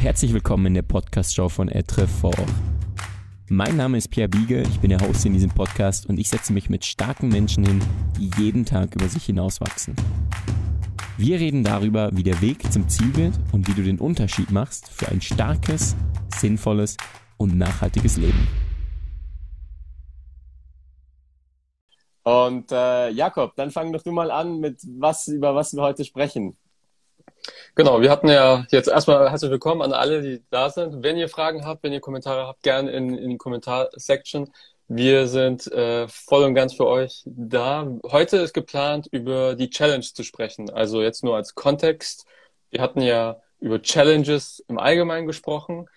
herzlich willkommen in der Podcast-Show von Etre Fort. Mein Name ist Pierre Biege, ich bin der Host in diesem Podcast und ich setze mich mit starken Menschen hin, die jeden Tag über sich hinauswachsen. Wir reden darüber, wie der Weg zum Ziel wird und wie du den Unterschied machst für ein starkes, sinnvolles und nachhaltiges Leben. Und äh, Jakob, dann fang doch du mal an mit was, über was wir heute sprechen. Genau, wir hatten ja jetzt erstmal herzlich willkommen an alle, die da sind. Wenn ihr Fragen habt, wenn ihr Kommentare habt, gerne in, in die Kommentarsection. Wir sind äh, voll und ganz für euch da. Heute ist geplant, über die Challenge zu sprechen. Also jetzt nur als Kontext. Wir hatten ja über Challenges im Allgemeinen gesprochen.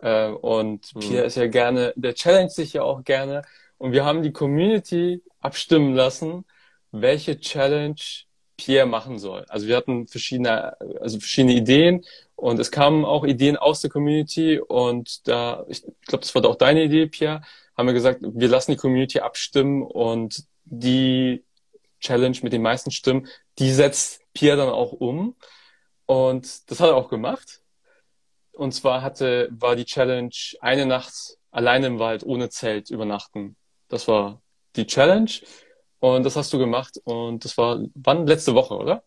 Äh, und. Pierre ist ja gerne, der challenge sich ja auch gerne. Und wir haben die Community abstimmen lassen, welche Challenge Pierre machen soll. Also wir hatten verschiedene, also verschiedene Ideen und es kamen auch Ideen aus der Community und da, ich glaube, das war auch deine Idee, Pierre, haben wir gesagt, wir lassen die Community abstimmen und die Challenge mit den meisten Stimmen, die setzt Pierre dann auch um. Und das hat er auch gemacht. Und zwar hatte, war die Challenge eine Nacht alleine im Wald ohne Zelt übernachten. Das war die Challenge. Und das hast du gemacht und das war wann? Letzte Woche, oder?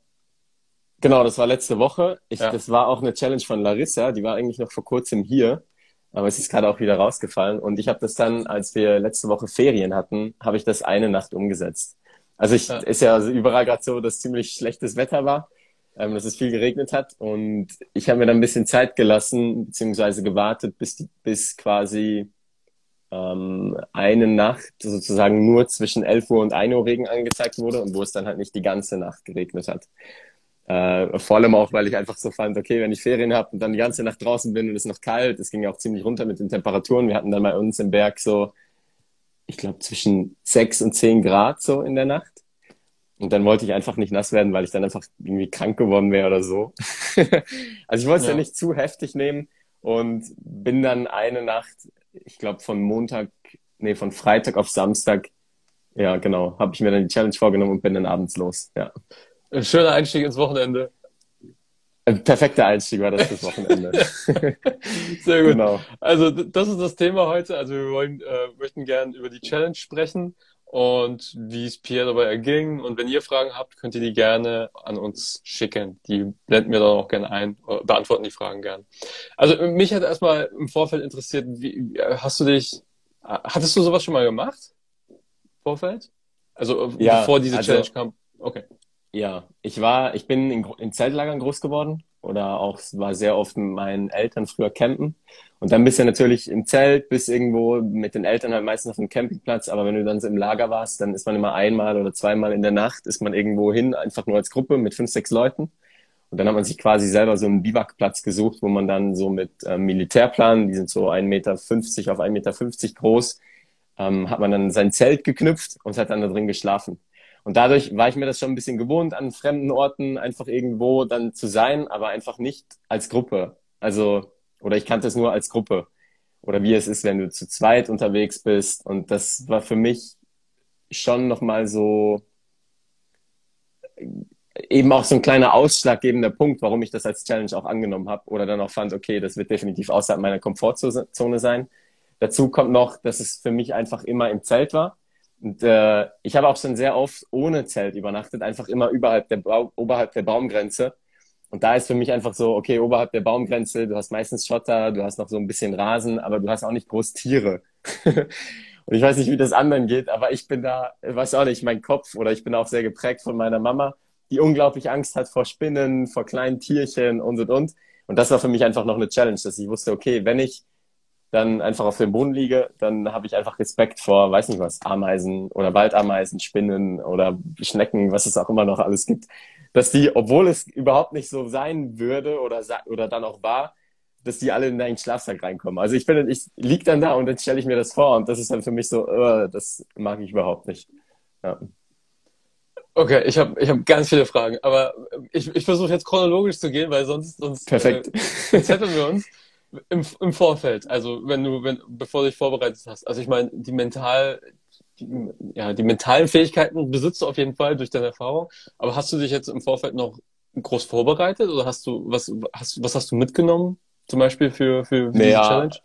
Genau, das war letzte Woche. Ich, ja. Das war auch eine Challenge von Larissa, die war eigentlich noch vor kurzem hier, aber es ist gerade auch wieder rausgefallen. Und ich habe das dann, als wir letzte Woche Ferien hatten, habe ich das eine Nacht umgesetzt. Also ich ja. ist ja überall gerade so, dass ziemlich schlechtes Wetter war, ähm, dass es viel geregnet hat. Und ich habe mir dann ein bisschen Zeit gelassen, beziehungsweise gewartet, bis, die, bis quasi ähm, eine Nacht sozusagen nur zwischen 11 Uhr und 1 Uhr Regen angezeigt wurde und wo es dann halt nicht die ganze Nacht geregnet hat. Äh, vor allem auch, weil ich einfach so fand, okay, wenn ich Ferien habe und dann die ganze Nacht draußen bin und es ist noch kalt, es ging ja auch ziemlich runter mit den Temperaturen. Wir hatten dann bei uns im Berg so, ich glaube, zwischen 6 und 10 Grad so in der Nacht. Und dann wollte ich einfach nicht nass werden, weil ich dann einfach irgendwie krank geworden wäre oder so. also ich wollte es ja. ja nicht zu heftig nehmen und bin dann eine Nacht ich glaube, von Montag, nee, von Freitag auf Samstag, ja, genau, habe ich mir dann die Challenge vorgenommen und bin dann abends los, ja. Ein schöner Einstieg ins Wochenende. Ein perfekter Einstieg war das fürs Wochenende. Sehr gut. Genau. Also das ist das Thema heute. Also wir wollen, äh, möchten gerne über die Challenge sprechen und wie es Pierre dabei erging. Und wenn ihr Fragen habt, könnt ihr die gerne an uns schicken. Die blenden wir dann auch gerne ein, beantworten die Fragen gerne. Also mich hat erstmal im Vorfeld interessiert, wie, hast du dich, hattest du sowas schon mal gemacht? Vorfeld? Also äh, ja, bevor diese also, Challenge kam? Okay. Ja, ich war, ich bin in, in Zeltlagern groß geworden oder auch war sehr oft mit meinen Eltern früher campen. Und dann bist du natürlich im Zelt, bist irgendwo mit den Eltern halt meistens auf dem Campingplatz, aber wenn du dann so im Lager warst, dann ist man immer einmal oder zweimal in der Nacht, ist man irgendwo hin, einfach nur als Gruppe mit fünf, sechs Leuten. Und dann hat man sich quasi selber so einen Biwakplatz gesucht, wo man dann so mit ähm, Militärplan, die sind so 1,50 Meter auf 1,50 Meter groß, ähm, hat man dann sein Zelt geknüpft und hat dann da drin geschlafen. Und dadurch war ich mir das schon ein bisschen gewohnt, an fremden Orten einfach irgendwo dann zu sein, aber einfach nicht als Gruppe. Also, oder ich kannte es nur als Gruppe. Oder wie es ist, wenn du zu zweit unterwegs bist. Und das war für mich schon nochmal so eben auch so ein kleiner ausschlaggebender Punkt, warum ich das als Challenge auch angenommen habe oder dann auch fand, okay, das wird definitiv außerhalb meiner Komfortzone sein. Dazu kommt noch, dass es für mich einfach immer im Zelt war. Und äh, ich habe auch schon sehr oft ohne Zelt übernachtet, einfach immer überhalb der, ba oberhalb der Baumgrenze. Und da ist für mich einfach so, okay, oberhalb der Baumgrenze, du hast meistens Schotter, du hast noch so ein bisschen Rasen, aber du hast auch nicht groß Tiere. und ich weiß nicht, wie das anderen geht, aber ich bin da, weiß auch nicht, mein Kopf oder ich bin auch sehr geprägt von meiner Mama, die unglaublich Angst hat vor Spinnen, vor kleinen Tierchen und und und. Und das war für mich einfach noch eine Challenge, dass ich wusste, okay, wenn ich dann einfach auf dem Boden liege, dann habe ich einfach Respekt vor, weiß nicht was, Ameisen oder Waldameisen, Spinnen oder Schnecken, was es auch immer noch alles gibt, dass die, obwohl es überhaupt nicht so sein würde oder, oder dann auch war, dass die alle in deinen Schlafsack reinkommen. Also ich finde, ich lieg dann da und dann stelle ich mir das vor und das ist dann für mich so, uh, das mag ich überhaupt nicht. Ja. Okay, ich habe ich hab ganz viele Fragen, aber ich, ich versuche jetzt chronologisch zu gehen, weil sonst, sonst Perfekt. Äh, zetteln wir uns. Im, Im Vorfeld, also wenn du, wenn, bevor du dich vorbereitet hast. Also ich meine, die mental, die, ja, die mentalen Fähigkeiten besitzt du auf jeden Fall durch deine Erfahrung. Aber hast du dich jetzt im Vorfeld noch groß vorbereitet oder hast du, was, hast, was hast du mitgenommen zum Beispiel für, für, für naja, diese Challenge?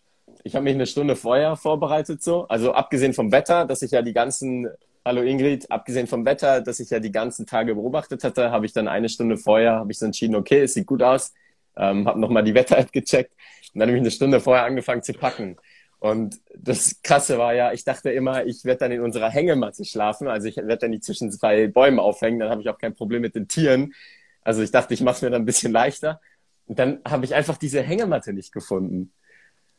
Ich habe mich eine Stunde vorher vorbereitet so. Also abgesehen vom Wetter, dass ich ja die ganzen, hallo Ingrid, abgesehen vom Wetter, dass ich ja die ganzen Tage beobachtet hatte, habe ich dann eine Stunde vorher, habe ich so entschieden, okay, es sieht gut aus, ähm, habe nochmal die Wetter-App gecheckt und dann habe ich eine Stunde vorher angefangen zu packen. Und das Krasse war ja, ich dachte immer, ich werde dann in unserer Hängematte schlafen. Also ich werde dann die zwischen zwei Bäumen aufhängen, dann habe ich auch kein Problem mit den Tieren. Also ich dachte, ich mache es mir dann ein bisschen leichter. Und dann habe ich einfach diese Hängematte nicht gefunden.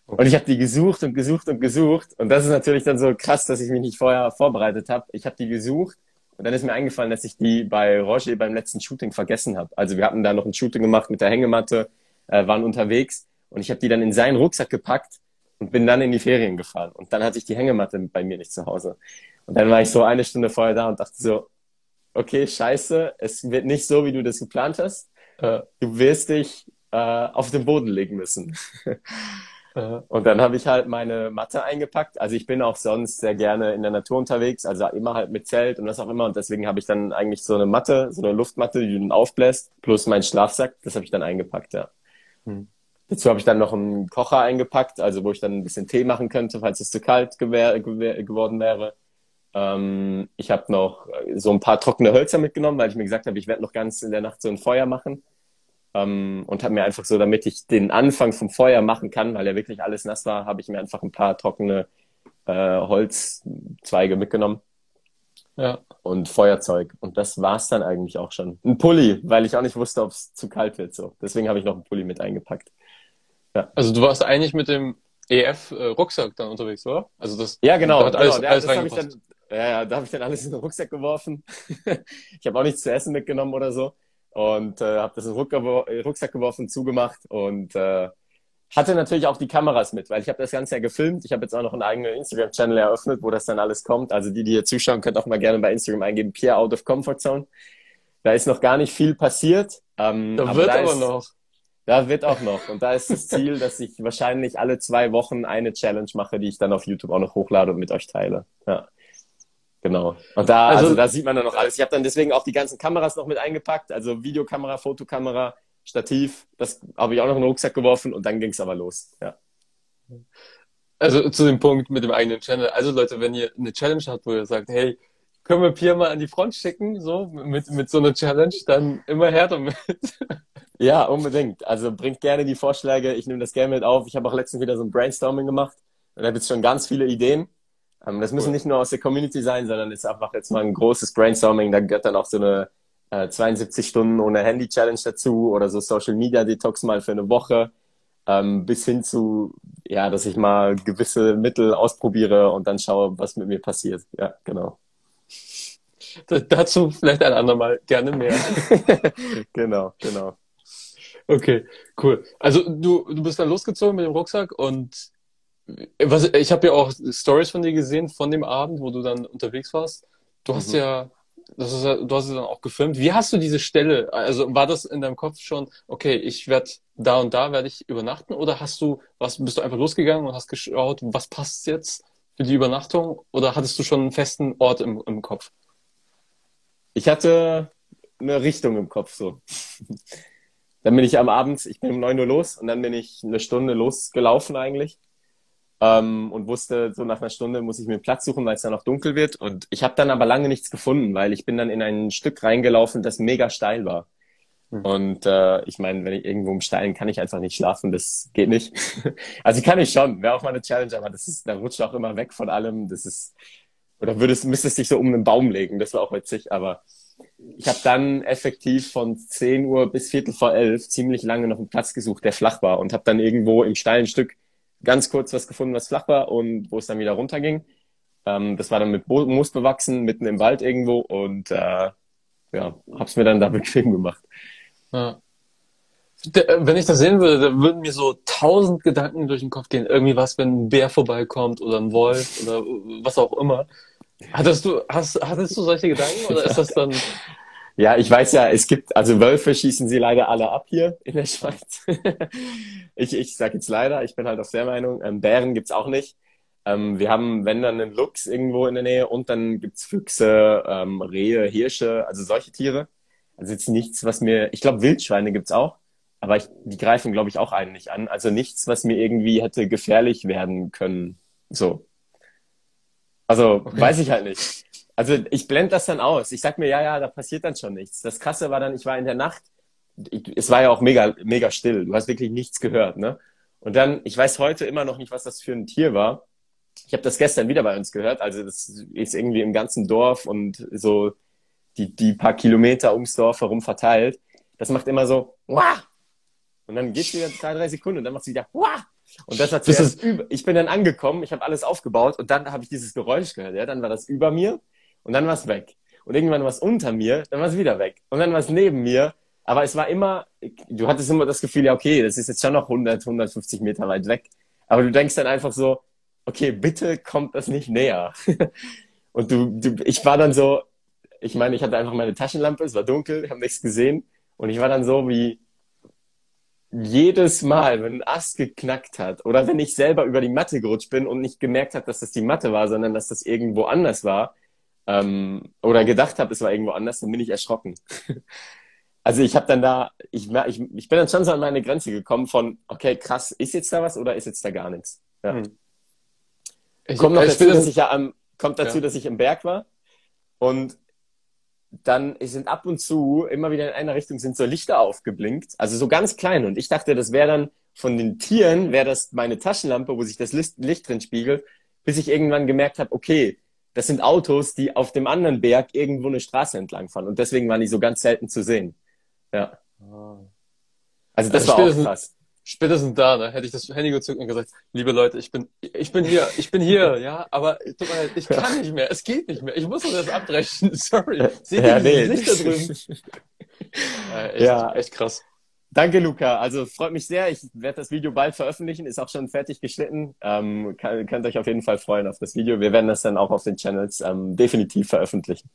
Und ich habe die gesucht und gesucht und gesucht. Und das ist natürlich dann so krass, dass ich mich nicht vorher vorbereitet habe. Ich habe die gesucht und dann ist mir eingefallen, dass ich die bei Roger beim letzten Shooting vergessen habe. Also wir hatten da noch ein Shooting gemacht mit der Hängematte, äh, waren unterwegs und ich habe die dann in seinen Rucksack gepackt und bin dann in die Ferien gefahren. Und dann hatte ich die Hängematte bei mir nicht zu Hause. Und dann war ich so eine Stunde vorher da und dachte so, okay, scheiße, es wird nicht so, wie du das geplant hast. Äh, du wirst dich äh, auf den Boden legen müssen. Und dann habe ich halt meine Matte eingepackt. Also ich bin auch sonst sehr gerne in der Natur unterwegs, also immer halt mit Zelt und was auch immer. Und deswegen habe ich dann eigentlich so eine Matte, so eine Luftmatte, die du dann aufbläst, plus meinen Schlafsack, das habe ich dann eingepackt, ja. Hm. Dazu habe ich dann noch einen Kocher eingepackt, also wo ich dann ein bisschen Tee machen könnte, falls es zu kalt geworden wäre. Ähm, ich habe noch so ein paar trockene Hölzer mitgenommen, weil ich mir gesagt habe, ich werde noch ganz in der Nacht so ein Feuer machen. Ähm, und habe mir einfach so, damit ich den Anfang vom Feuer machen kann, weil ja wirklich alles nass war, habe ich mir einfach ein paar trockene äh, Holzzweige mitgenommen. Ja. Und Feuerzeug. Und das war's dann eigentlich auch schon. Ein Pulli, weil ich auch nicht wusste, ob es zu kalt wird. So. Deswegen habe ich noch einen Pulli mit eingepackt. Ja. Also du warst eigentlich mit dem EF-Rucksack dann unterwegs, oder? Also das ja, genau. Da hat alles, genau. alles das ich dann, ja, ja, da habe ich dann alles in den Rucksack geworfen. ich habe auch nichts zu essen mitgenommen oder so und äh, habe das in den Rucksack geworfen, zugemacht und äh, hatte natürlich auch die Kameras mit, weil ich habe das Ganze ja gefilmt. Ich habe jetzt auch noch einen eigenen Instagram-Channel eröffnet, wo das dann alles kommt. Also die, die hier zuschauen, könnt auch mal gerne bei Instagram eingeben, Pierre Out of Comfort Zone. Da ist noch gar nicht viel passiert. Ähm, da aber wird da aber ist, noch. Da wird auch noch. Und da ist das Ziel, dass ich wahrscheinlich alle zwei Wochen eine Challenge mache, die ich dann auf YouTube auch noch hochlade und mit euch teile. Ja. Genau. Und da, also, also da sieht man dann noch alles. Ich habe dann deswegen auch die ganzen Kameras noch mit eingepackt, also Videokamera, Fotokamera, Stativ, das habe ich auch noch in den Rucksack geworfen und dann ging es aber los. Ja. Also zu dem Punkt mit dem eigenen Channel. Also Leute, wenn ihr eine Challenge habt, wo ihr sagt, hey, können wir Pia mal an die Front schicken, so mit, mit so einer Challenge, dann immer her damit. Ja, unbedingt. Also bringt gerne die Vorschläge. Ich nehme das gerne mit auf. Ich habe auch letztens wieder so ein Brainstorming gemacht. Und da gibt es schon ganz viele Ideen. Ähm, das müssen nicht nur aus der Community sein, sondern ist einfach jetzt mal ein großes Brainstorming. Da gehört dann auch so eine äh, 72 Stunden ohne Handy Challenge dazu oder so Social Media Detox mal für eine Woche. Ähm, bis hin zu, ja, dass ich mal gewisse Mittel ausprobiere und dann schaue, was mit mir passiert. Ja, genau. Dazu vielleicht ein andermal gerne mehr. genau, genau. Okay, cool. Also du, du bist dann losgezogen mit dem Rucksack und was, ich habe ja auch Stories von dir gesehen von dem Abend, wo du dann unterwegs warst. Du hast mhm. ja, das ist, du hast es dann auch gefilmt. Wie hast du diese Stelle? Also war das in deinem Kopf schon, okay, ich werde da und da werde ich übernachten oder hast du, was, bist du einfach losgegangen und hast geschaut, was passt jetzt für die Übernachtung oder hattest du schon einen festen Ort im, im Kopf? Ich hatte eine Richtung im Kopf so. dann bin ich am Abend, ich bin um neun Uhr los und dann bin ich eine Stunde losgelaufen eigentlich ähm, und wusste, so nach einer Stunde muss ich mir Platz suchen, weil es dann noch dunkel wird. Und ich habe dann aber lange nichts gefunden, weil ich bin dann in ein Stück reingelaufen, das mega steil war. Mhm. Und äh, ich meine, wenn ich irgendwo im Steilen kann ich einfach nicht schlafen, das geht nicht. also kann ich schon, wäre auch mal eine Challenge, aber das ist, da rutscht auch immer weg von allem. Das ist, oder würdest, müsstest dich so um einen Baum legen, das war auch witzig, aber ich habe dann effektiv von 10 Uhr bis Viertel vor elf ziemlich lange noch einen Platz gesucht, der flach war und habe dann irgendwo im steilen Stück ganz kurz was gefunden, was flach war und wo es dann wieder runterging. Ähm, das war dann mit Moos bewachsen, mitten im Wald irgendwo und äh, ja, hab's mir dann da bequem gemacht. Ja. Äh, wenn ich das sehen würde, dann würden mir so tausend Gedanken durch den Kopf gehen. Irgendwie was, wenn ein Bär vorbeikommt oder ein Wolf oder was auch immer. Hattest du, hast, hattest du solche Gedanken oder ist das dann ja, ich weiß ja, es gibt, also Wölfe schießen sie leider alle ab hier in der Schweiz. ich ich sage jetzt leider, ich bin halt auf der Meinung, ähm, Bären gibt's auch nicht. Ähm, wir haben, wenn dann einen Luchs irgendwo in der Nähe und dann gibt's Füchse, ähm, Rehe, Hirsche, also solche Tiere. Also jetzt nichts, was mir, ich glaube Wildschweine gibt's auch. Aber ich, die greifen, glaube ich, auch einen nicht an. Also nichts, was mir irgendwie hätte gefährlich werden können. So. Also, okay. weiß ich halt nicht. Also, ich blende das dann aus. Ich sag mir, ja, ja, da passiert dann schon nichts. Das Krasse war dann, ich war in der Nacht, ich, es war ja auch mega, mega still. Du hast wirklich nichts gehört, ne? Und dann, ich weiß heute immer noch nicht, was das für ein Tier war. Ich habe das gestern wieder bei uns gehört. Also, das ist irgendwie im ganzen Dorf und so die, die paar Kilometer ums Dorf herum verteilt. Das macht immer so, Wah! Und dann geht es wieder zwei, drei Sekunden und dann macht sie wieder, Wah! Und das war zuerst über. Ich bin dann angekommen, ich habe alles aufgebaut und dann habe ich dieses Geräusch gehört. Ja? Dann war das über mir und dann war es weg. Und irgendwann war es unter mir, dann war es wieder weg. Und dann war es neben mir. Aber es war immer, du hattest immer das Gefühl, ja, okay, das ist jetzt schon noch 100, 150 Meter weit weg. Aber du denkst dann einfach so, okay, bitte kommt das nicht näher. und du, du, ich war dann so, ich meine, ich hatte einfach meine Taschenlampe, es war dunkel, ich habe nichts gesehen. Und ich war dann so wie, jedes Mal, wenn ein Ast geknackt hat oder wenn ich selber über die Matte gerutscht bin und nicht gemerkt habe, dass das die Matte war, sondern dass das irgendwo anders war ähm, oder gedacht habe, es war irgendwo anders, dann bin ich erschrocken. also ich habe dann da, ich, ich, ich bin dann schon so an meine Grenze gekommen von, okay, krass, ist jetzt da was oder ist jetzt da gar nichts? Ja. Hm. Ich, kommt noch dazu, dass ich ja am, kommt dazu, ja. dass ich im Berg war und dann sind ab und zu immer wieder in einer Richtung sind so Lichter aufgeblinkt, also so ganz klein. Und ich dachte, das wäre dann von den Tieren, wäre das meine Taschenlampe, wo sich das Licht, drin spiegelt, bis ich irgendwann gemerkt habe, okay, das sind Autos, die auf dem anderen Berg irgendwo eine Straße entlang fahren. Und deswegen waren die so ganz selten zu sehen. Ja. Ah. Also das also war auch krass spätestens da, ne, hätte ich das Handy gezückt und gesagt, liebe Leute, ich bin, ich bin hier, ich bin hier, ja, aber tut mir leid, ich kann nicht mehr, es geht nicht mehr, ich muss das abbrechen, sorry. Seht ihr ja, nee. Licht da drüben? äh, echt, ja, echt krass. Danke, Luca. Also freut mich sehr. Ich werde das Video bald veröffentlichen. Ist auch schon fertig geschnitten. Ähm, kann, könnt euch auf jeden Fall freuen auf das Video. Wir werden das dann auch auf den Channels ähm, definitiv veröffentlichen.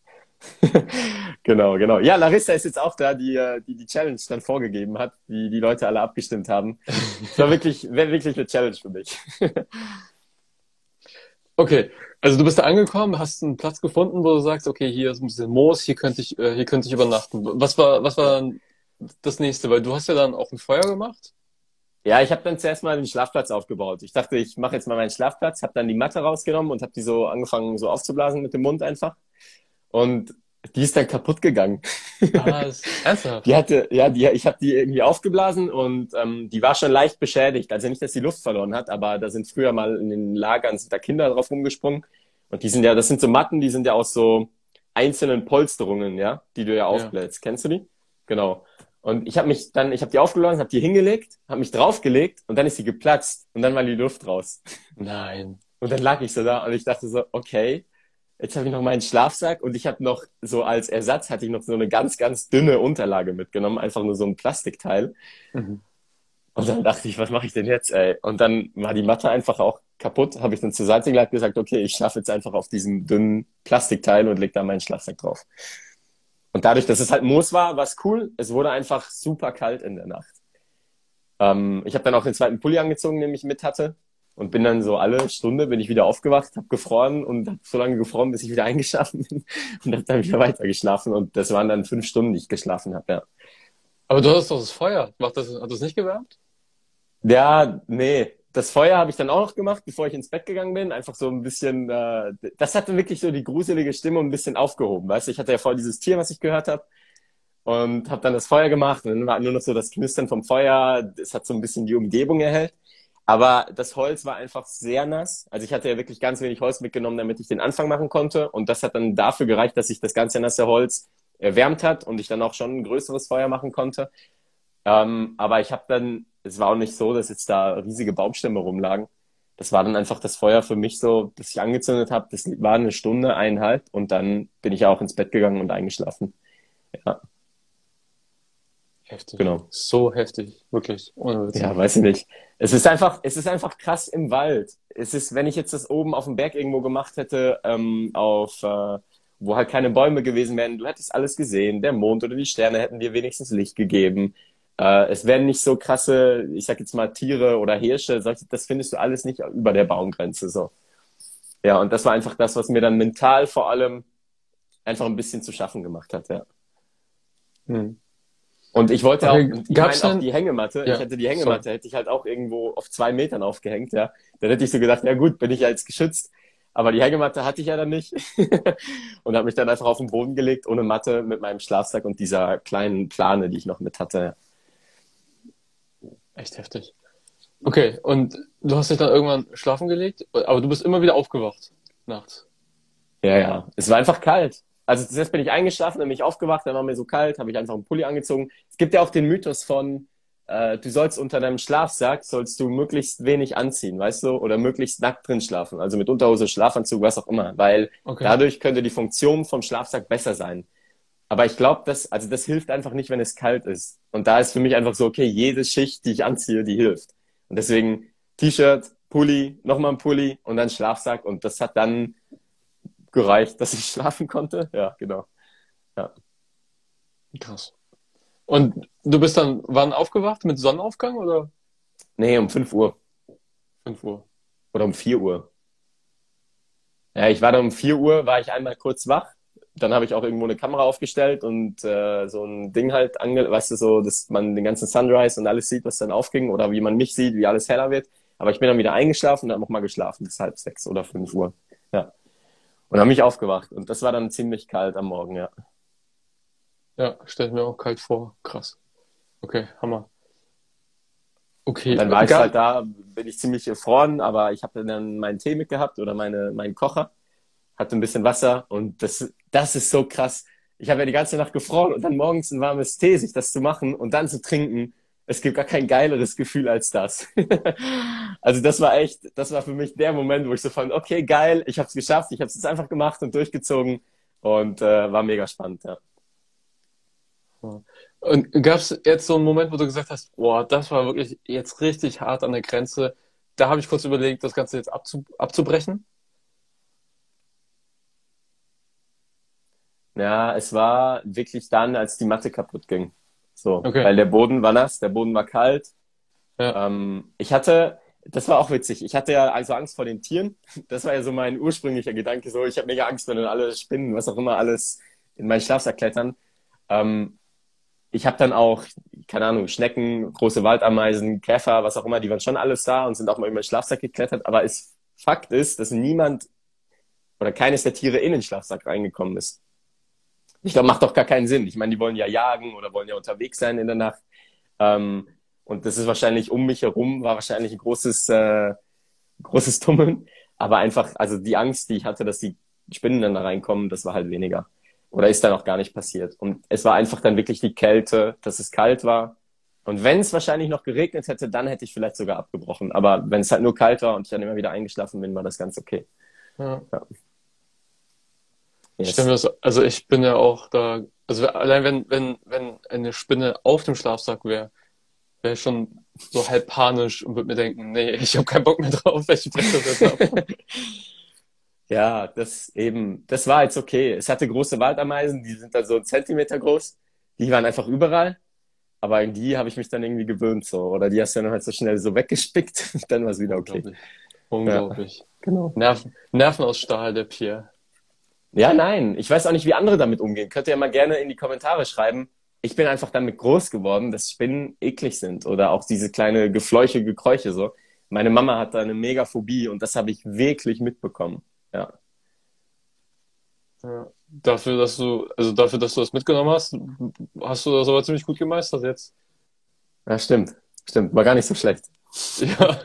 genau, genau. Ja, Larissa ist jetzt auch da, die, äh, die die Challenge dann vorgegeben hat, die die Leute alle abgestimmt haben. Das war wirklich, wirklich eine Challenge für mich. okay, also du bist da angekommen, hast einen Platz gefunden, wo du sagst, okay, hier ist ein bisschen Moos, hier könnte ich, äh, hier könnte ich übernachten. Was war, was war das nächste? Weil du hast ja dann auch ein Feuer gemacht. Ja, ich habe dann zuerst mal den Schlafplatz aufgebaut. Ich dachte, ich mache jetzt mal meinen Schlafplatz, habe dann die Matte rausgenommen und habe die so angefangen so aufzublasen mit dem Mund einfach. Und die ist dann kaputt gegangen. Ah, ist ernsthaft? Die hatte, ja, die, ich habe die irgendwie aufgeblasen und ähm, die war schon leicht beschädigt. Also nicht, dass die Luft verloren hat, aber da sind früher mal in den Lagern sind da Kinder drauf rumgesprungen. Und die sind ja, das sind so Matten, die sind ja aus so einzelnen Polsterungen, ja, die du ja aufbläst. Ja. Kennst du die? Genau. Und ich habe mich dann, ich habe die aufgeladen, habe die hingelegt, habe mich draufgelegt und dann ist sie geplatzt und dann war die Luft raus. Nein. Und dann lag ich so da und ich dachte so, okay, Jetzt habe ich noch meinen Schlafsack und ich habe noch so als Ersatz hatte ich noch so eine ganz, ganz dünne Unterlage mitgenommen, einfach nur so ein Plastikteil. Mhm. Und dann dachte ich, was mache ich denn jetzt, ey? Und dann war die Matte einfach auch kaputt, habe ich dann zur Seite gelegt gesagt, okay, ich schlafe jetzt einfach auf diesem dünnen Plastikteil und leg da meinen Schlafsack drauf. Und dadurch, dass es halt Moos war, war es cool. Es wurde einfach super kalt in der Nacht. Ähm, ich habe dann auch den zweiten Pulli angezogen, den ich mit hatte und bin dann so alle Stunde bin ich wieder aufgewacht, habe gefroren und habe so lange gefroren, bis ich wieder eingeschlafen bin und habe dann wieder weiter geschlafen und das waren dann fünf Stunden, die ich geschlafen habe, ja. Aber du hast doch das Feuer. Macht das, hat das nicht gewärmt? Ja, nee. Das Feuer habe ich dann auch noch gemacht, bevor ich ins Bett gegangen bin. Einfach so ein bisschen, äh, das hatte wirklich so die gruselige Stimme ein bisschen aufgehoben. Weißt du, ich hatte ja voll dieses Tier, was ich gehört habe und habe dann das Feuer gemacht und dann war nur noch so das Knistern vom Feuer. Es hat so ein bisschen die Umgebung erhellt. Aber das Holz war einfach sehr nass. Also ich hatte ja wirklich ganz wenig Holz mitgenommen, damit ich den Anfang machen konnte. Und das hat dann dafür gereicht, dass sich das ganze nasse Holz erwärmt hat und ich dann auch schon ein größeres Feuer machen konnte. Ähm, aber ich habe dann, es war auch nicht so, dass jetzt da riesige Baumstämme rumlagen. Das war dann einfach das Feuer für mich so, das ich angezündet habe. Das war eine Stunde, eineinhalb und dann bin ich auch ins Bett gegangen und eingeschlafen. Ja. Heftig. Genau. So heftig, wirklich. Ja, weiß ich nicht. Es ist einfach, es ist einfach krass im Wald. Es ist, wenn ich jetzt das oben auf dem Berg irgendwo gemacht hätte, ähm, auf, äh, wo halt keine Bäume gewesen wären, du hättest alles gesehen. Der Mond oder die Sterne hätten dir wenigstens Licht gegeben. Äh, es wären nicht so krasse, ich sag jetzt mal Tiere oder Hirsche. Das findest du alles nicht über der Baumgrenze so. Ja, und das war einfach das, was mir dann mental vor allem einfach ein bisschen zu schaffen gemacht hat, ja. Hm. Und ich wollte auch, ich gab's meine auch die Hängematte, Ja, ich hätte die Hängematte, hätte ich halt auch irgendwo auf zwei Metern aufgehängt, ja. Dann hätte ich so gedacht, ja gut, bin ich ja jetzt geschützt. Aber die Hängematte hatte ich ja dann nicht. und habe mich dann einfach auf den Boden gelegt, ohne Matte, mit meinem Schlafsack und dieser kleinen Plane, die ich noch mit hatte. Echt heftig. Okay, und du hast dich dann irgendwann schlafen gelegt, aber du bist immer wieder aufgewacht nachts. Ja, ja. Es war einfach kalt. Also zuerst bin ich eingeschlafen, dann bin ich aufgewacht, dann war mir so kalt, habe ich einfach einen Pulli angezogen. Es gibt ja auch den Mythos von, äh, du sollst unter deinem Schlafsack, sollst du möglichst wenig anziehen, weißt du, oder möglichst nackt drin schlafen. Also mit Unterhose, Schlafanzug, was auch immer, weil Okay. dadurch könnte die Funktion vom Schlafsack besser sein. Aber ich glaube, das, also das hilft einfach nicht, wenn es kalt ist. Und da ist für mich einfach so, okay, jede Schicht, die ich anziehe, die hilft. Und deswegen T-Shirt, Pulli, nochmal ein Pulli und dann Schlafsack. Und das hat dann gereicht, dass ich schlafen konnte. Ja, genau. Krass. Und du bist dann wann aufgewacht? Mit Sonnenaufgang oder Nee, um 5 Uhr 5 Uhr? oder um 4 Uhr. Ja, ich war dann um 4 Uhr, war ich einmal kurz wach. Dann habe ich auch irgendwo eine Kamera aufgestellt und äh, so ein Ding halt ange, weißt du, so, dass man den ganzen Sunrise und alles sieht, was dann aufging oder wie man mich sieht, wie alles heller wird. Aber ich bin dann wieder eingeschlafen und habe nochmal geschlafen bis halb sechs oder fünf Uhr. Ja. Und habe mich aufgewacht. Und das war dann ziemlich kalt am Morgen, ja. Ja, stell ich mir auch kalt vor. Krass. Okay, Hammer. Okay, Und dann war ich halt da, bin ich ziemlich erfroren, aber ich habe dann meinen Tee mitgehabt oder meine, meinen Kocher, hatte ein bisschen Wasser und das, das ist so krass. Ich habe ja die ganze Nacht gefroren und dann morgens ein warmes Tee, sich das zu machen und dann zu trinken. Es gibt gar kein geileres Gefühl als das. also das war echt, das war für mich der Moment, wo ich so fand, okay, geil, ich habe es geschafft, ich habe es jetzt einfach gemacht und durchgezogen und äh, war mega spannend, ja. Und gab es jetzt so einen Moment, wo du gesagt hast, boah, das war wirklich jetzt richtig hart an der Grenze. Da habe ich kurz überlegt, das Ganze jetzt abzu abzubrechen. Ja, es war wirklich dann, als die Matte kaputt ging. So, Okay. weil der Boden war nass, der Boden war kalt. Ja. Ähm, ich hatte, das war auch witzig, ich hatte ja also Angst vor den Tieren. Das war ja so mein ursprünglicher Gedanke, so ich habe mega Angst, wenn dann alle Spinnen, was auch immer, alles in meinen Schlafsack klettern. Ähm, ich habe dann auch, keine Ahnung, Schnecken, große Waldameisen, Käfer, was auch immer, die waren schon alles da und sind auch mal über den Schlafsack geklettert. Aber es Fakt ist, dass niemand oder keines der Tiere in den Schlafsack reingekommen ist. Ich glaube, macht doch gar keinen Sinn. Ich meine, die wollen ja jagen oder wollen ja unterwegs sein in der Nacht. Ähm, und das ist wahrscheinlich um mich herum, war wahrscheinlich ein großes, äh, großes Tummeln. Aber einfach, also die Angst, die ich hatte, dass die Spinnen dann da reinkommen, das war halt weniger. Oder ist dann auch gar nicht passiert. Und es war einfach dann wirklich die Kälte, dass es kalt war. Und wenn es wahrscheinlich noch geregnet hätte, dann hätte ich vielleicht sogar abgebrochen. Aber wenn es halt nur kalt war und ich dann immer wieder eingeschlafen bin, war das ganz okay. Ja. Ich Yes. mir das, also ich bin ja auch da, also allein wenn, wenn, wenn eine Spinne auf dem Schlafsack wäre, wäre ich schon so halb panisch und würde mir denken, nee, ich habe keinen Bock mehr drauf, ich breche das ab. Ja, das eben, das war jetzt okay. Es hatte große Waldameisen, die sind dann so einen Zentimeter groß. Die waren einfach überall. Aber an die habe ich mich dann irgendwie gewöhnt so. Oder die hast du dann halt so schnell so weggespickt. Dann war es wieder okay. Unglaublich. Unglaublich. Genau. Nerven, Nerven aus Stahl, der Pierre. Ja, nein. Ich weiß auch nicht, wie andere damit umgehen. Könnt ihr ja mal gerne in die Kommentare schreiben. Ich bin einfach damit groß geworden, dass Spinnen eklig sind. Oder auch diese kleine Gefleuche, Gekräuche so. Meine Mama hat da eine Megaphobie und das habe ich wirklich mitbekommen. Ja. Ja. Dafür, dass du, also dafür, dass du das mitgenommen hast, hast du das aber ziemlich gut gemeistert jetzt. Ja, stimmt. Stimmt. War gar nicht so schlecht. Ja.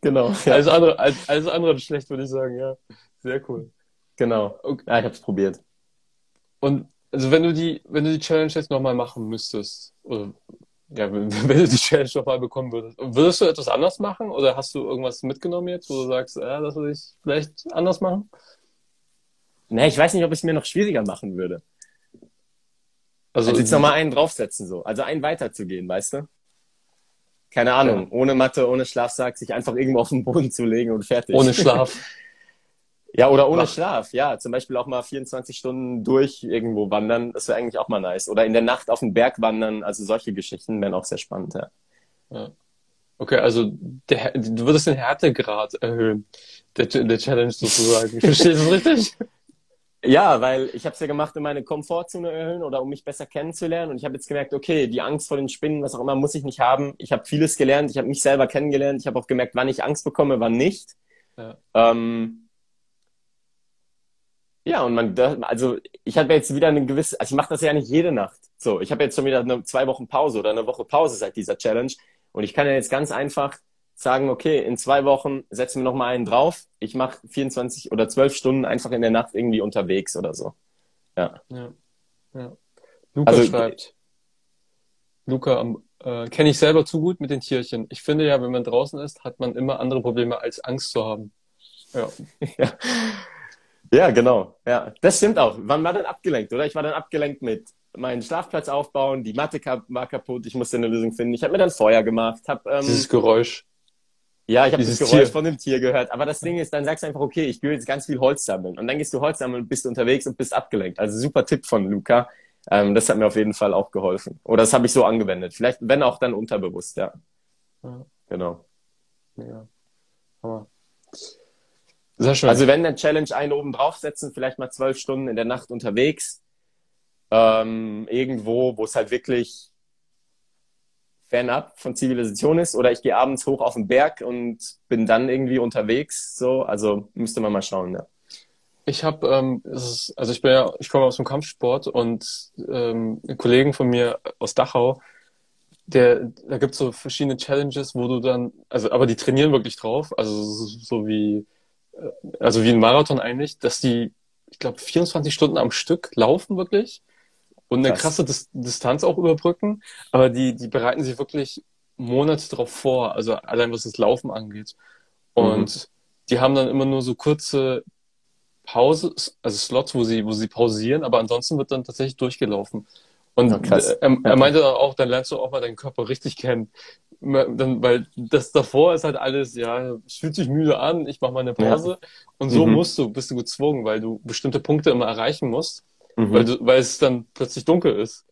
Genau. Ja, Alles andere, alles, alles andere schlecht, würde ich sagen, ja. Sehr cool. Genau. Okay. Ja, ich habe es probiert. Und also wenn du die, wenn du die Challenge jetzt nochmal machen müsstest, oder ja, wenn, wenn du die Challenge nochmal bekommen würdest, würdest du etwas anders machen oder hast du irgendwas mitgenommen jetzt, wo du sagst, ja, das würde ich vielleicht anders machen? Nee, ich weiß nicht, ob ich es mir noch schwieriger machen würde. Also, Also jetzt nochmal einen draufsetzen, so. Also einen weiterzugehen, weißt du? Keine Ahnung. Ohne Matte, ohne Schlafsack, sich einfach irgendwo auf den Boden zu legen und fertig. ohne Schlaf. Ja, oder ohne Wach. Schlaf. Ja, zum Beispiel auch mal 24 Stunden durch irgendwo wandern. Das wäre eigentlich auch mal nice. Oder in der Nacht auf den Berg wandern. Also solche Geschichten wären auch sehr spannend, ja. Okay, also der, du würdest den Härtegrad erhöhen, der, der Challenge sozusagen. Verstehst du das richtig? Ja, weil ich habe es ja gemacht, um meine Komfortzone erhöhen oder um mich besser kennenzulernen. Und ich habe jetzt gemerkt, okay, die Angst vor den Spinnen, was auch immer, muss ich nicht haben. Ich habe vieles gelernt, ich habe mich selber kennengelernt, ich habe auch gemerkt, wann ich Angst bekomme, wann nicht. Ja, ähm, ja und man, also ich habe jetzt wieder eine gewisse, also ich mache das ja nicht jede Nacht. So, ich habe jetzt schon wieder eine, zwei Wochen Pause oder eine Woche Pause seit dieser Challenge. Und ich kann ja jetzt ganz einfach sagen, okay, in zwei Wochen setzen wir noch mal einen drauf. Ich mache 24 oder 12 Stunden einfach in der Nacht irgendwie unterwegs oder so. Ja. ja. ja. Luca also, schreibt. Luca, äh, kenne ich selber zu gut mit den Tierchen. Ich finde ja, wenn man draußen ist, hat man immer andere Probleme als Angst zu haben. Ja. ja. Ja. genau. Ja, das stimmt auch. Wann war dann abgelenkt, oder? Ich war dann abgelenkt mit meinen Schlafplatz aufbauen, die Matte war kaputt, ich musste eine Lösung finden. Ich habe mir dann Feuer gemacht. Hab, ähm, Dieses Geräusch. Ja, ich habe das Geräusch Tier. von dem Tier gehört. Aber das Ding ist, dann sagst du einfach, okay, ich gehe jetzt ganz viel Holz sammeln. Und dann gehst du Holz sammeln und bist unterwegs und bist abgelenkt. Also super Tipp von Luca. Ähm, das hat mir auf jeden Fall auch geholfen. Oder das habe ich so angewendet. Vielleicht, wenn auch dann unterbewusst, ja. ja. Genau. Ja. Aber sehr schön. Also wenn eine Challenge einen oben draufsetzen, vielleicht mal zwölf Stunden in der Nacht unterwegs, ähm, irgendwo, wo es halt wirklich fernab von Zivilisation ist oder ich gehe abends hoch auf den Berg und bin dann irgendwie unterwegs. So, also müsste man mal schauen, ja. Ich habe, ähm, also ich bin ja, ich komme aus dem Kampfsport und ähm, Kollegen von mir aus Dachau, der, da gibt's so verschiedene Challenges, wo du dann, also aber die trainieren wirklich drauf, also so wie, äh, also wie ein Marathon eigentlich, dass die, ich glaube, 24 Stunden am Stück laufen wirklich und eine Krass. krasse Dis Distanz auch überbrücken, aber die, die bereiten sich wirklich Monate darauf vor, also allein was das Laufen angeht. Und mhm. die haben dann immer nur so kurze Pause, also Slots, wo sie, wo sie pausieren, aber ansonsten wird dann tatsächlich durchgelaufen. Und ja, er, er, meinte dann auch, dann lernst du auch mal deinen Körper richtig kennen. Dann, weil das davor ist halt alles, ja, es fühlt sich müde an, ich mache mal eine Pause. Ja. Und so mhm. musst du, bist du gezwungen, weil du bestimmte Punkte immer erreichen musst mhm. weil, du, weil es dann plötzlich dunkel ist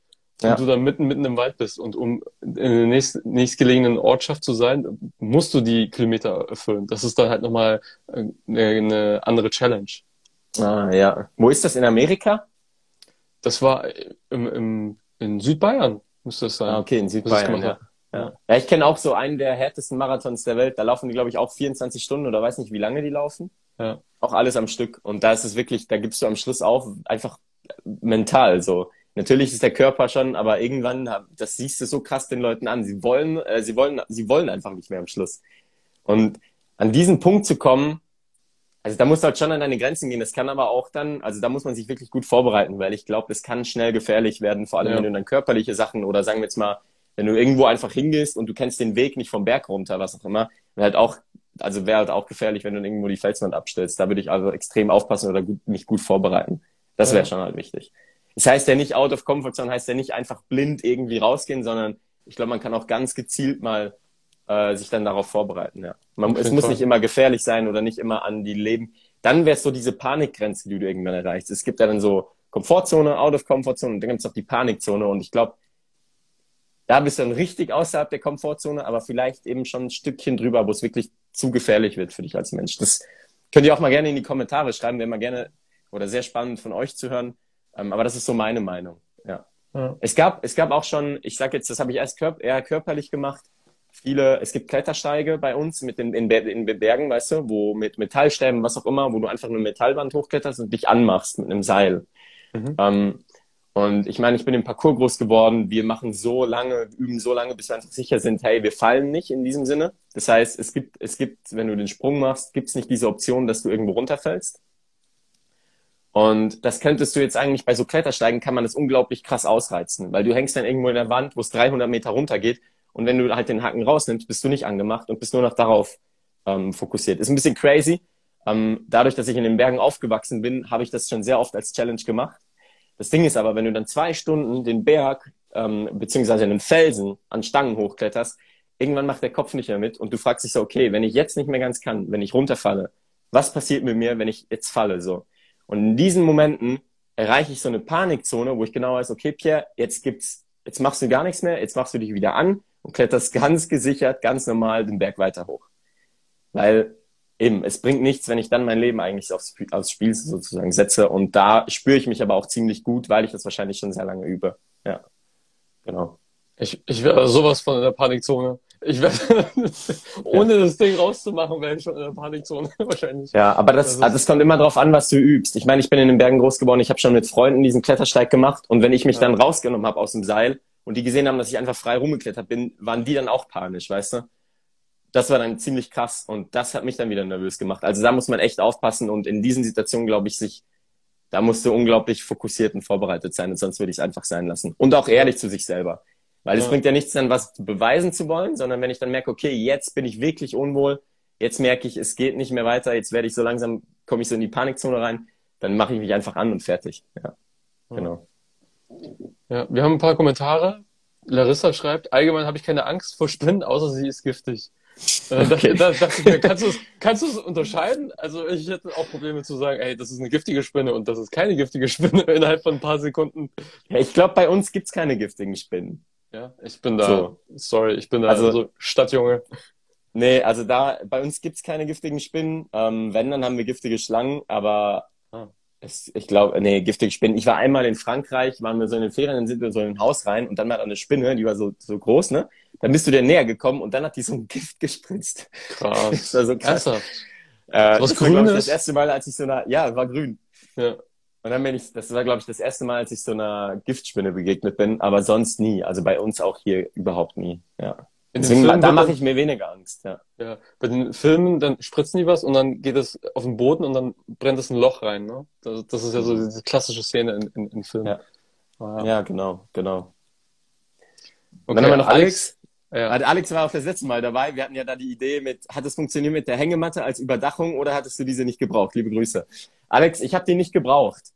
und ja. du dann mitten, mitten im Wald bist. Und um in der nächst, nächstgelegenen Ortschaft zu sein, musst du die Kilometer erfüllen. Das ist dann halt nochmal eine, äh, eine andere Challenge. Ah, ja. Wo ist das in Amerika? Das war im, im, in Südbayern, müsste es sein. Ah, okay, in Südbayern, ja. Ja. ja, ich kenne auch so einen der härtesten Marathons der Welt. Da laufen die, glaube ich, auch 24 Stunden oder weiß nicht, wie lange die laufen. Ja. Auch alles am Stück. Und da ist es wirklich, da gibst du am Schluss auch einfach mental so. Natürlich ist der Körper schon, aber irgendwann, das siehst du so krass den Leuten an. Sie wollen, äh, sie wollen, sie wollen einfach nicht mehr am Schluss. Und an diesen Punkt zu kommen, also da muss halt schon an deine Grenzen gehen. Das kann aber auch dann, also da muss man sich wirklich gut vorbereiten, weil ich glaube, das kann schnell gefährlich werden, vor allem ja. wenn du dann körperliche Sachen oder sagen wir jetzt mal, wenn du irgendwo einfach hingehst und du kennst den Weg nicht vom Berg runter, was auch immer, wäre halt auch, also wäre halt auch gefährlich, wenn du irgendwo die Felswand abstellst. Da würde ich also extrem aufpassen oder gut, mich gut vorbereiten. Das wäre ja. schon halt wichtig. Das heißt ja nicht out of comfort zone, heißt ja nicht einfach blind irgendwie rausgehen, sondern ich glaube, man kann auch ganz gezielt mal äh, sich dann darauf vorbereiten. Ja. Man, es muss Fall. nicht immer gefährlich sein oder nicht immer an die Leben. Dann wäre es so diese Panikgrenze, die du irgendwann erreichst. Es gibt ja dann so Komfortzone, out of Komfortzone und dann gibt es auch die Panikzone. Und ich glaube, da bist du dann richtig außerhalb der Komfortzone, aber vielleicht eben schon ein Stückchen drüber, wo es wirklich zu gefährlich wird für dich als Mensch. Das könnt ihr auch mal gerne in die Kommentare schreiben, wenn mal gerne oder sehr spannend von euch zu hören. Ähm, aber das ist so meine Meinung. Ja. ja. Es gab, es gab auch schon, ich sage jetzt, das habe ich erst körp eher körperlich gemacht. Viele, es gibt Klettersteige bei uns mit den, in, in Bergen, weißt du, wo mit Metallstäben, was auch immer, wo du einfach eine Metallwand hochkletterst und dich anmachst mit einem Seil. Mhm. Ähm, und ich meine, ich bin im Parcours groß geworden. Wir machen so lange, üben so lange, bis wir einfach sicher sind, hey, wir fallen nicht in diesem Sinne. Das heißt, es gibt, es gibt, wenn du den Sprung machst, gibt es nicht diese Option, dass du irgendwo runterfällst. Und das könntest du jetzt eigentlich bei so Klettersteigen kann man das unglaublich krass ausreizen, weil du hängst dann irgendwo in der Wand, wo es 300 Meter runter geht und wenn du halt den Haken rausnimmst, bist du nicht angemacht und bist nur noch darauf ähm, fokussiert. Ist ein bisschen crazy. Ähm, dadurch, dass ich in den Bergen aufgewachsen bin, habe ich das schon sehr oft als Challenge gemacht. Das Ding ist aber, wenn du dann zwei Stunden den Berg ähm, beziehungsweise einen Felsen an Stangen hochkletterst, irgendwann macht der Kopf nicht mehr mit und du fragst dich so, okay, wenn ich jetzt nicht mehr ganz kann, wenn ich runterfalle, was passiert mit mir, wenn ich jetzt falle? So. Und in diesen Momenten erreiche ich so eine Panikzone, wo ich genau weiß, okay, Pierre, jetzt gibt's, jetzt machst du gar nichts mehr, jetzt machst du dich wieder an und kletterst ganz gesichert, ganz normal den Berg weiter hoch. Weil eben, es bringt nichts, wenn ich dann mein Leben eigentlich aufs, aufs Spiel sozusagen setze. Und da spüre ich mich aber auch ziemlich gut, weil ich das wahrscheinlich schon sehr lange übe. Ja, genau. Ich, ich wäre sowas von in der Panikzone. Ich werde, ohne das Ding rauszumachen, wäre ich schon in der Panikzone wahrscheinlich. Ja, aber das, also, das kommt immer drauf an, was du übst. Ich meine, ich bin in den Bergen groß geworden, ich habe schon mit Freunden diesen Klettersteig gemacht und wenn ich mich ja. dann rausgenommen habe aus dem Seil und die gesehen haben, dass ich einfach frei rumgeklettert bin, waren die dann auch panisch, weißt du? Das war dann ziemlich krass und das hat mich dann wieder nervös gemacht. Also da muss man echt aufpassen und in diesen Situationen, glaube ich, sich, da musst du unglaublich fokussiert und vorbereitet sein und sonst würde ich es einfach sein lassen. Und auch ehrlich zu sich selber. Weil es bringt ja nichts dann, was beweisen zu wollen, sondern wenn ich dann merke, okay, jetzt bin ich wirklich unwohl, jetzt merke ich, es geht nicht mehr weiter, jetzt werde ich so langsam, komme ich so in die Panikzone rein, dann mache ich mich einfach an und fertig. Ja, genau. Ja, wir haben ein paar Kommentare. Larissa schreibt, allgemein habe ich keine Angst vor Spinnen, außer sie ist giftig. Äh, okay. da, da, da, kannst du es kannst du's unterscheiden? Also ich hätte auch Probleme zu sagen, ey, das ist eine giftige Spinne und das ist keine giftige Spinne innerhalb von ein paar Sekunden. Ja, ich glaube, bei uns gibt's keine giftigen Spinnen. Ja, ich bin da, so. sorry, ich bin da also, so Stadtjunge. Nee, also da, bei uns gibt's keine giftigen Spinnen. Ähm, wenn, dann haben wir giftige Schlangen, aber ah. Ich glaube, nee, giftige Spinnen. Ich war einmal in Frankreich, waren wir so in den Ferien, dann sind wir so in ein Haus rein und dann war da eine Spinne, die war so, so groß, ne? Dann bist du dir näher gekommen und dann hat die so ein Gift gespritzt. Krass. das war so krass. Äh, Was das Grünes? War, das erste Mal, als ich so eine, ja, war grün. Ja. Und dann bin ich, das war, glaube ich, das erste Mal, als ich so einer Giftspinne begegnet bin, aber sonst nie. Also bei uns auch hier überhaupt nie. Ja. Deswegen, da mache ich mir weniger Angst, ja. Ja, bei den Filmen, dann spritzen die was und dann geht es auf den Boden und dann brennt es ein Loch rein, ne? Das, das ist ja so diese klassische Szene in, in, in Filmen. Ja. Oh, ja. ja, genau, genau. Und okay, dann haben wir noch Alex. Ja. Alex war auch das letzte Mal dabei. Wir hatten ja da die Idee mit, hat es funktioniert mit der Hängematte als Überdachung oder hattest du diese nicht gebraucht? Liebe Grüße. Alex, ich habe die nicht gebraucht.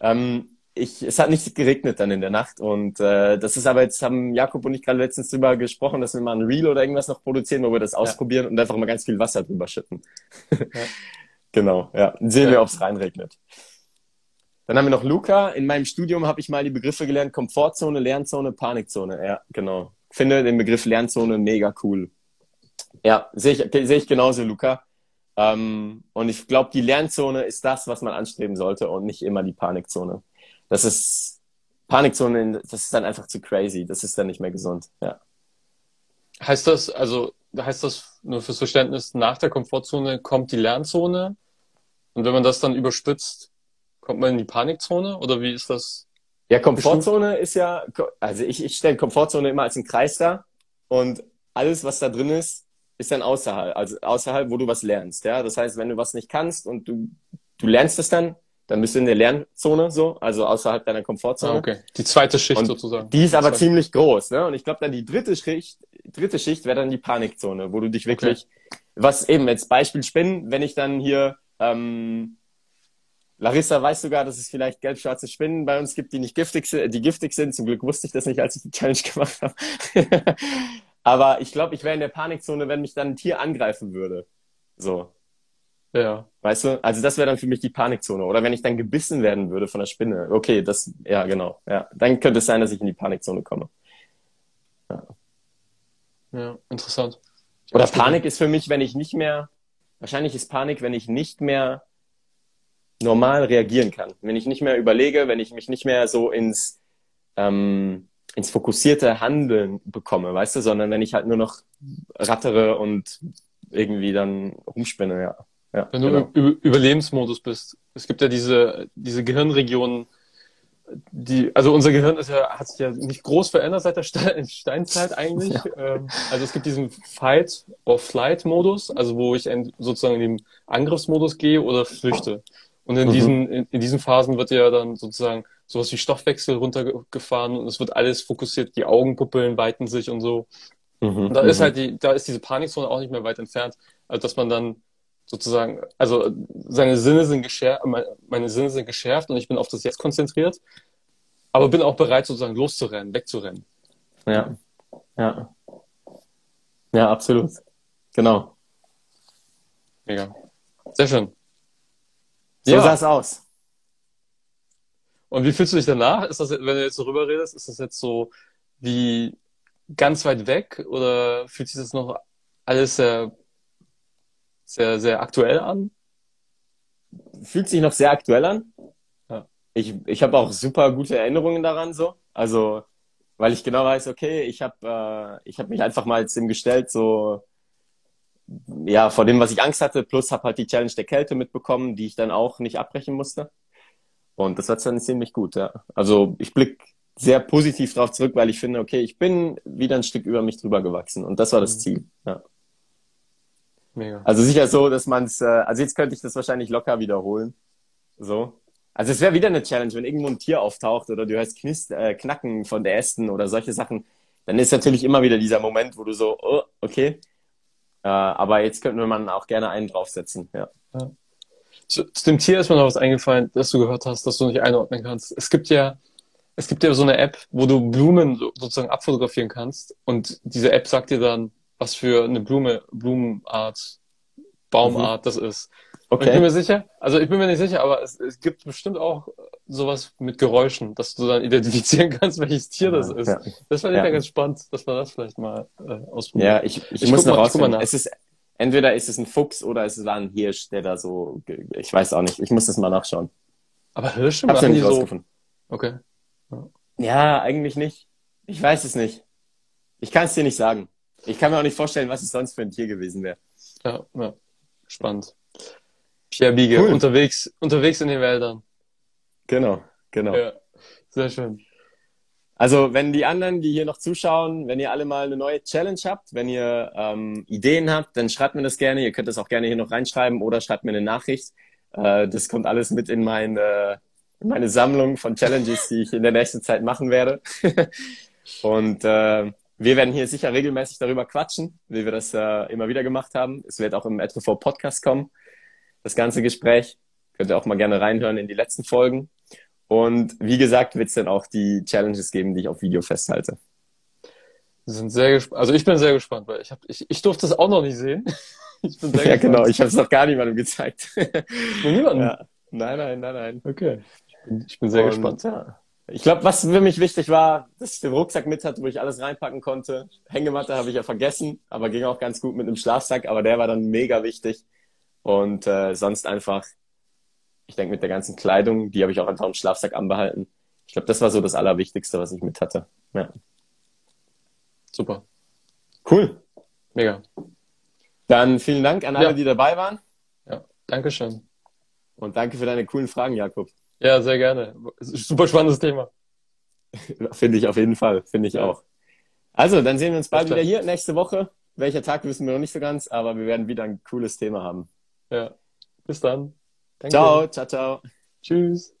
Ähm, ich, es hat nicht geregnet dann in der Nacht und äh, das ist aber jetzt haben Jakob und ich gerade letztens drüber gesprochen, dass wir mal ein Reel oder irgendwas noch produzieren, wo wir das ausprobieren ja. und einfach mal ganz viel Wasser drüber schütten. Ja. genau, ja. Sehen ja. wir, ob es reinregnet. Dann haben wir noch Luca. In meinem Studium habe ich mal die Begriffe gelernt: Komfortzone, Lernzone, Panikzone. Ja, genau. Finde den Begriff Lernzone mega cool. Ja, sehe ich, sehe ich genauso, Luca. Ähm, und ich glaube, die Lernzone ist das, was man anstreben sollte und nicht immer die Panikzone. Das ist Panikzone, das ist dann einfach zu crazy. Das ist dann nicht mehr gesund. Ja. Heißt das, also heißt das nur fürs Verständnis, nach der Komfortzone kommt die Lernzone? Und wenn man das dann überspitzt, kommt man in die Panikzone? Oder wie ist das? Ja, Komfortzone ist ja, also ich, ich stelle Komfortzone immer als einen Kreis dar und alles, was da drin ist, ist dann außerhalb, also außerhalb, wo du was lernst. Ja, das heißt, wenn du was nicht kannst und du, du lernst es dann, dann bist du in der Lernzone so, also außerhalb deiner Komfortzone. Ah, okay. Die zweite Schicht und sozusagen. Die ist aber ziemlich groß, ne? Und ich glaube, dann die dritte Schicht, dritte Schicht wäre dann die Panikzone, wo du dich wirklich, okay. was eben als Beispiel Spinnen, wenn ich dann hier ähm, Larissa weiß sogar, dass es vielleicht gelb-schwarze Spinnen bei uns gibt, die nicht giftig sind, die giftig sind. Zum Glück wusste ich das nicht, als ich die Challenge gemacht habe. Aber ich glaube, ich wäre in der Panikzone, wenn mich dann ein Tier angreifen würde. So. Ja. Weißt du? Also das wäre dann für mich die Panikzone. Oder wenn ich dann gebissen werden würde von der Spinne. Okay, das, ja, genau. Ja. Dann könnte es sein, dass ich in die Panikzone komme. Ja, ja interessant. Oder Panik ist für mich, wenn ich nicht mehr, wahrscheinlich ist Panik, wenn ich nicht mehr normal reagieren kann. Wenn ich nicht mehr überlege, wenn ich mich nicht mehr so ins, ähm, ins fokussierte Handeln bekomme, weißt du, sondern wenn ich halt nur noch rattere und irgendwie dann rumspinne, ja. Ja wenn genau. du im Überlebensmodus bist. Es gibt ja diese, diese Gehirnregionen, die, also unser Gehirn ist ja, hat sich ja nicht groß verändert seit der Steinzeit eigentlich. Ja. Ähm, also es gibt diesen Fight- or Flight-Modus, also wo ich sozusagen in den Angriffsmodus gehe oder flüchte. Und in mhm. diesen, in, in diesen Phasen wird ja dann sozusagen sowas wie Stoffwechsel runtergefahren und es wird alles fokussiert, die Augenpuppeln weiten sich und so. Mhm, und da ist mhm. halt die, da ist diese Panikzone auch nicht mehr weit entfernt, also dass man dann sozusagen, also seine Sinne sind geschärft, meine Sinne sind geschärft und ich bin auf das Jetzt konzentriert, aber bin auch bereit sozusagen loszurennen, wegzurennen. Ja, ja, ja, absolut, genau. Mega, sehr schön. So ja. sah es aus. Und wie fühlst du dich danach? Ist das, wenn du jetzt so rüber redest, ist das jetzt so wie ganz weit weg oder fühlt sich das noch alles sehr sehr, sehr aktuell an. Fühlt sich noch sehr aktuell an. Ja. Ich, ich habe auch super gute Erinnerungen daran so. Also, weil ich genau weiß, okay, ich habe äh, ich hab mich einfach mal jetzt dem gestellt, so ja, vor dem, was ich Angst hatte, plus habe halt die Challenge der Kälte mitbekommen, die ich dann auch nicht abbrechen musste. Und das war dann ziemlich gut, ja. Also ich blick sehr positiv darauf zurück, weil ich finde, okay, ich bin wieder ein Stück über mich drüber gewachsen und das war das mhm. Ziel. Ja. Mega. Also sicher so, dass man es, äh, also jetzt könnte ich das wahrscheinlich locker wiederholen. So. Also es wäre wieder eine Challenge, wenn irgendwo ein Tier auftaucht oder du hörst Knist, äh, Knacken von der Ästen oder solche Sachen, dann ist natürlich immer wieder dieser Moment, wo du so, oh, okay. Äh, aber jetzt könnte man auch gerne einen draufsetzen, ja. ja. Zu, zu dem Tier ist mir noch was eingefallen, das du gehört hast, dass du nicht einordnen kannst. Es gibt ja, es gibt ja so eine App, wo du Blumen sozusagen abfotografieren kannst und diese App sagt dir dann, was für eine Blume, Blumenart, Baumart mhm. das ist. Okay. Und ich bin mir sicher, also ich bin mir nicht sicher, aber es, es gibt bestimmt auch sowas mit Geräuschen, dass du dann identifizieren kannst, welches Tier das ist. Ja. Das fand ich ja. ja ganz spannend, dass wir das vielleicht mal äh, ausprobieren. Ja, ich, ich, ich muss noch rausfinden. Es ist, entweder ist es ein Fuchs oder es ist ein Hirsch, der da so, ich weiß auch nicht, ich muss das mal nachschauen. Aber Hirsche machen ja nicht die Okay. Ja, eigentlich nicht. Ich weiß es nicht. Ich kann es dir nicht sagen. Ich kann mir auch nicht vorstellen, was es sonst für ein Tier gewesen wäre. Ja, ja. Spannend. Pierre Biege, cool. unterwegs, unterwegs in den Wäldern. Genau, genau. Ja, sehr schön. Also, wenn die anderen, die hier noch zuschauen, wenn ihr alle mal eine neue Challenge habt, wenn ihr ähm, Ideen habt, dann schreibt mir das gerne. Ihr könnt das auch gerne hier noch reinschreiben oder schreibt mir eine Nachricht. Äh, das kommt alles mit in meine meine Sammlung von Challenges, die ich in der nächsten Zeit machen werde. Und äh, wir werden hier sicher regelmäßig darüber quatschen, wie wir das äh, immer wieder gemacht haben. Es wird auch im Etrefort Podcast kommen, das ganze Gespräch. Könnt ihr auch mal gerne reinhören in die letzten Folgen. Und wie gesagt, wird es dann auch die Challenges geben, die ich auf Video festhalte. Wir sind sehr gespannt. Also ich bin sehr gespannt, weil ich hab, ich, ich durfte es auch noch nicht sehen. Ich bin sehr ja, gespannt. genau. Ich habe es noch gar niemandem gezeigt. niemandem? Ja. Nein, nein, nein, nein. Okay. Ich bin sehr Und, gespannt. Ja. Ich glaube, was für mich wichtig war, dass ich den Rucksack mit hatte, wo ich alles reinpacken konnte. Hängematte habe ich ja vergessen, aber ging auch ganz gut mit einem Schlafsack, aber der war dann mega wichtig. Und äh, sonst einfach, ich denke mit der ganzen Kleidung, die habe ich auch einfach im Schlafsack anbehalten. Ich glaube, das war so das Allerwichtigste, was ich mit hatte. Ja. Super. Cool. Mega. Dann vielen Dank an alle, ja. die dabei waren. Ja, Dankeschön. Und danke für deine coolen Fragen, Jakob. Ja, sehr gerne. Super spannendes Thema. Finde ich auf jeden Fall. Finde ich ja. auch. Also, dann sehen wir uns bald wieder hier nächste Woche. Welcher Tag wissen wir noch nicht so ganz, aber wir werden wieder ein cooles Thema haben. Ja. Bis dann. Danke. Ciao, ciao, ciao. Tschüss.